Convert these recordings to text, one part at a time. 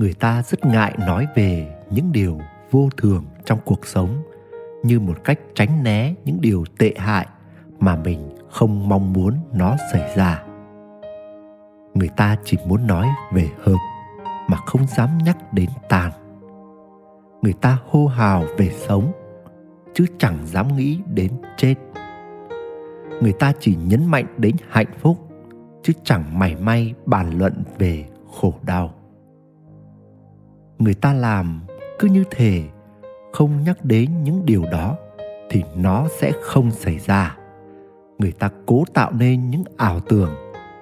người ta rất ngại nói về những điều vô thường trong cuộc sống, như một cách tránh né những điều tệ hại mà mình không mong muốn nó xảy ra. Người ta chỉ muốn nói về hợp mà không dám nhắc đến tàn. Người ta hô hào về sống, chứ chẳng dám nghĩ đến chết. Người ta chỉ nhấn mạnh đến hạnh phúc, chứ chẳng mảy may bàn luận về khổ đau người ta làm cứ như thể không nhắc đến những điều đó thì nó sẽ không xảy ra. Người ta cố tạo nên những ảo tưởng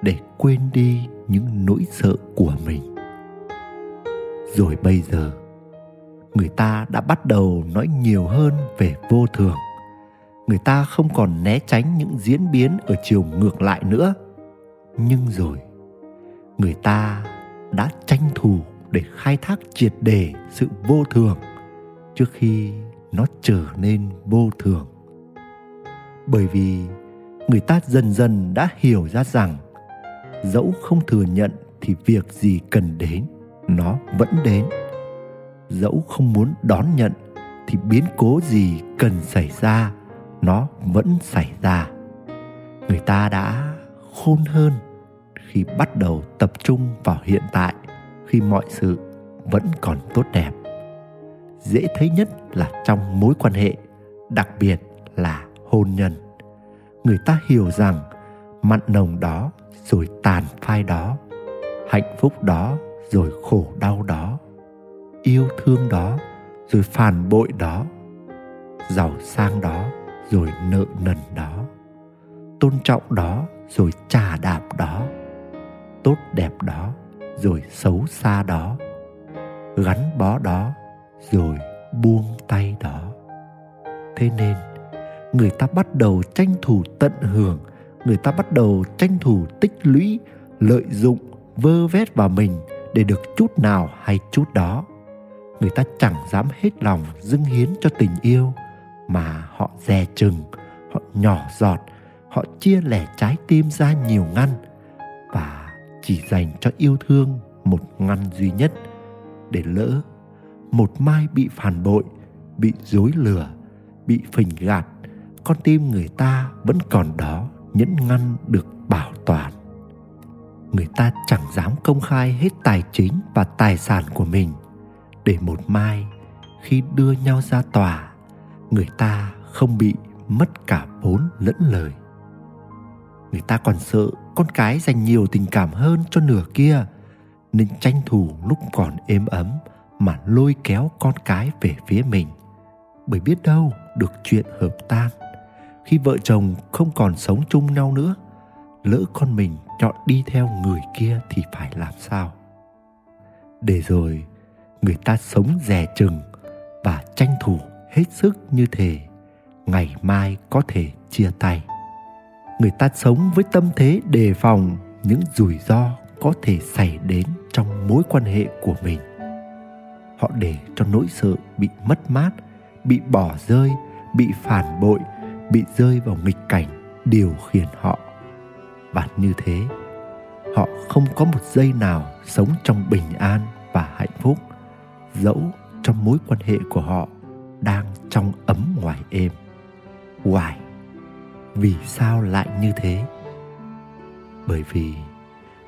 để quên đi những nỗi sợ của mình. Rồi bây giờ, người ta đã bắt đầu nói nhiều hơn về vô thường. Người ta không còn né tránh những diễn biến ở chiều ngược lại nữa. Nhưng rồi, người ta đã tranh thủ để khai thác triệt để sự vô thường trước khi nó trở nên vô thường. Bởi vì người ta dần dần đã hiểu ra rằng dẫu không thừa nhận thì việc gì cần đến, nó vẫn đến. Dẫu không muốn đón nhận thì biến cố gì cần xảy ra, nó vẫn xảy ra. Người ta đã khôn hơn khi bắt đầu tập trung vào hiện tại khi mọi sự vẫn còn tốt đẹp. Dễ thấy nhất là trong mối quan hệ, đặc biệt là hôn nhân. Người ta hiểu rằng mặn nồng đó rồi tàn phai đó, hạnh phúc đó rồi khổ đau đó, yêu thương đó rồi phản bội đó, giàu sang đó rồi nợ nần đó, tôn trọng đó rồi trà đạp đó, tốt đẹp đó rồi xấu xa đó, gắn bó đó rồi buông tay đó. Thế nên, người ta bắt đầu tranh thủ tận hưởng, người ta bắt đầu tranh thủ tích lũy, lợi dụng, vơ vét vào mình để được chút nào hay chút đó. Người ta chẳng dám hết lòng dâng hiến cho tình yêu mà họ dè chừng, họ nhỏ giọt, họ chia lẻ trái tim ra nhiều ngăn và chỉ dành cho yêu thương một ngăn duy nhất, để lỡ một mai bị phản bội, bị dối lừa, bị phình gạt, con tim người ta vẫn còn đó nhẫn ngăn được bảo toàn. Người ta chẳng dám công khai hết tài chính và tài sản của mình. Để một mai khi đưa nhau ra tòa, người ta không bị mất cả vốn lẫn lời. Người ta còn sợ con cái dành nhiều tình cảm hơn cho nửa kia, nên tranh thủ lúc còn êm ấm mà lôi kéo con cái về phía mình. Bởi biết đâu được chuyện hợp tan, khi vợ chồng không còn sống chung nhau nữa, lỡ con mình chọn đi theo người kia thì phải làm sao? Để rồi người ta sống dè chừng và tranh thủ hết sức như thế, ngày mai có thể chia tay người ta sống với tâm thế đề phòng những rủi ro có thể xảy đến trong mối quan hệ của mình. Họ để cho nỗi sợ bị mất mát, bị bỏ rơi, bị phản bội, bị rơi vào nghịch cảnh điều khiển họ. Và như thế, họ không có một giây nào sống trong bình an và hạnh phúc. Dẫu trong mối quan hệ của họ đang trong ấm ngoài êm. Ngoài vì sao lại như thế? Bởi vì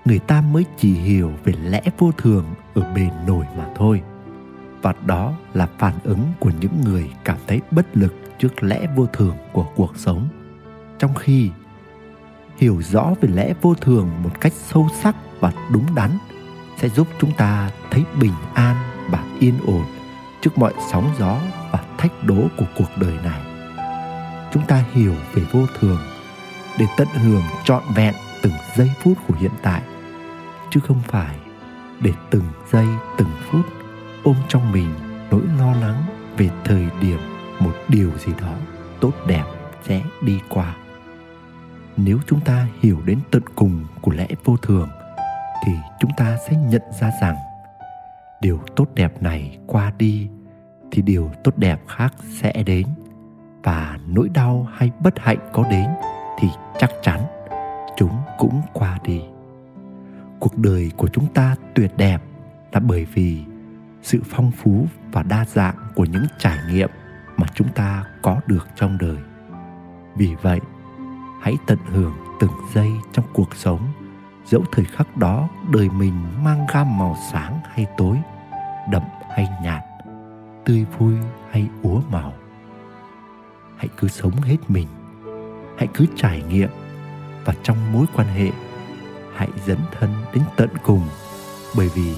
người ta mới chỉ hiểu về lẽ vô thường ở bề nổi mà thôi. Và đó là phản ứng của những người cảm thấy bất lực trước lẽ vô thường của cuộc sống. Trong khi hiểu rõ về lẽ vô thường một cách sâu sắc và đúng đắn sẽ giúp chúng ta thấy bình an và yên ổn trước mọi sóng gió và thách đố của cuộc đời này chúng ta hiểu về vô thường, để tận hưởng trọn vẹn từng giây phút của hiện tại, chứ không phải để từng giây, từng phút ôm trong mình nỗi lo lắng về thời điểm một điều gì đó tốt đẹp sẽ đi qua. Nếu chúng ta hiểu đến tận cùng của lẽ vô thường, thì chúng ta sẽ nhận ra rằng điều tốt đẹp này qua đi, thì điều tốt đẹp khác sẽ đến và nỗi đau hay bất hạnh có đến thì chắc chắn chúng cũng qua đi. Cuộc đời của chúng ta tuyệt đẹp là bởi vì sự phong phú và đa dạng của những trải nghiệm mà chúng ta có được trong đời. Vì vậy, hãy tận hưởng từng giây trong cuộc sống, dẫu thời khắc đó đời mình mang gam màu sáng hay tối, đậm hay nhạt, tươi vui hay úa màu hãy cứ sống hết mình. Hãy cứ trải nghiệm. Và trong mối quan hệ, hãy dấn thân đến tận cùng. Bởi vì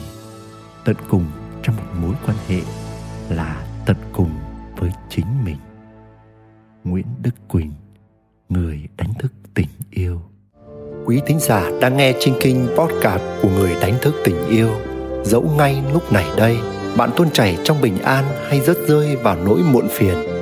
tận cùng trong một mối quan hệ là tận cùng với chính mình. Nguyễn đức quỳnh, người đánh thức tình yêu. Quý thính giả đang nghe trên kinh podcast của người đánh thức tình yêu, dẫu ngay lúc này đây, bạn tuôn chảy trong bình an hay rớt rơi vào nỗi muộn phiền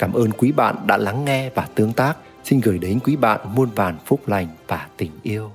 cảm ơn quý bạn đã lắng nghe và tương tác. Xin gửi đến quý bạn muôn vàn phúc lành và tình yêu.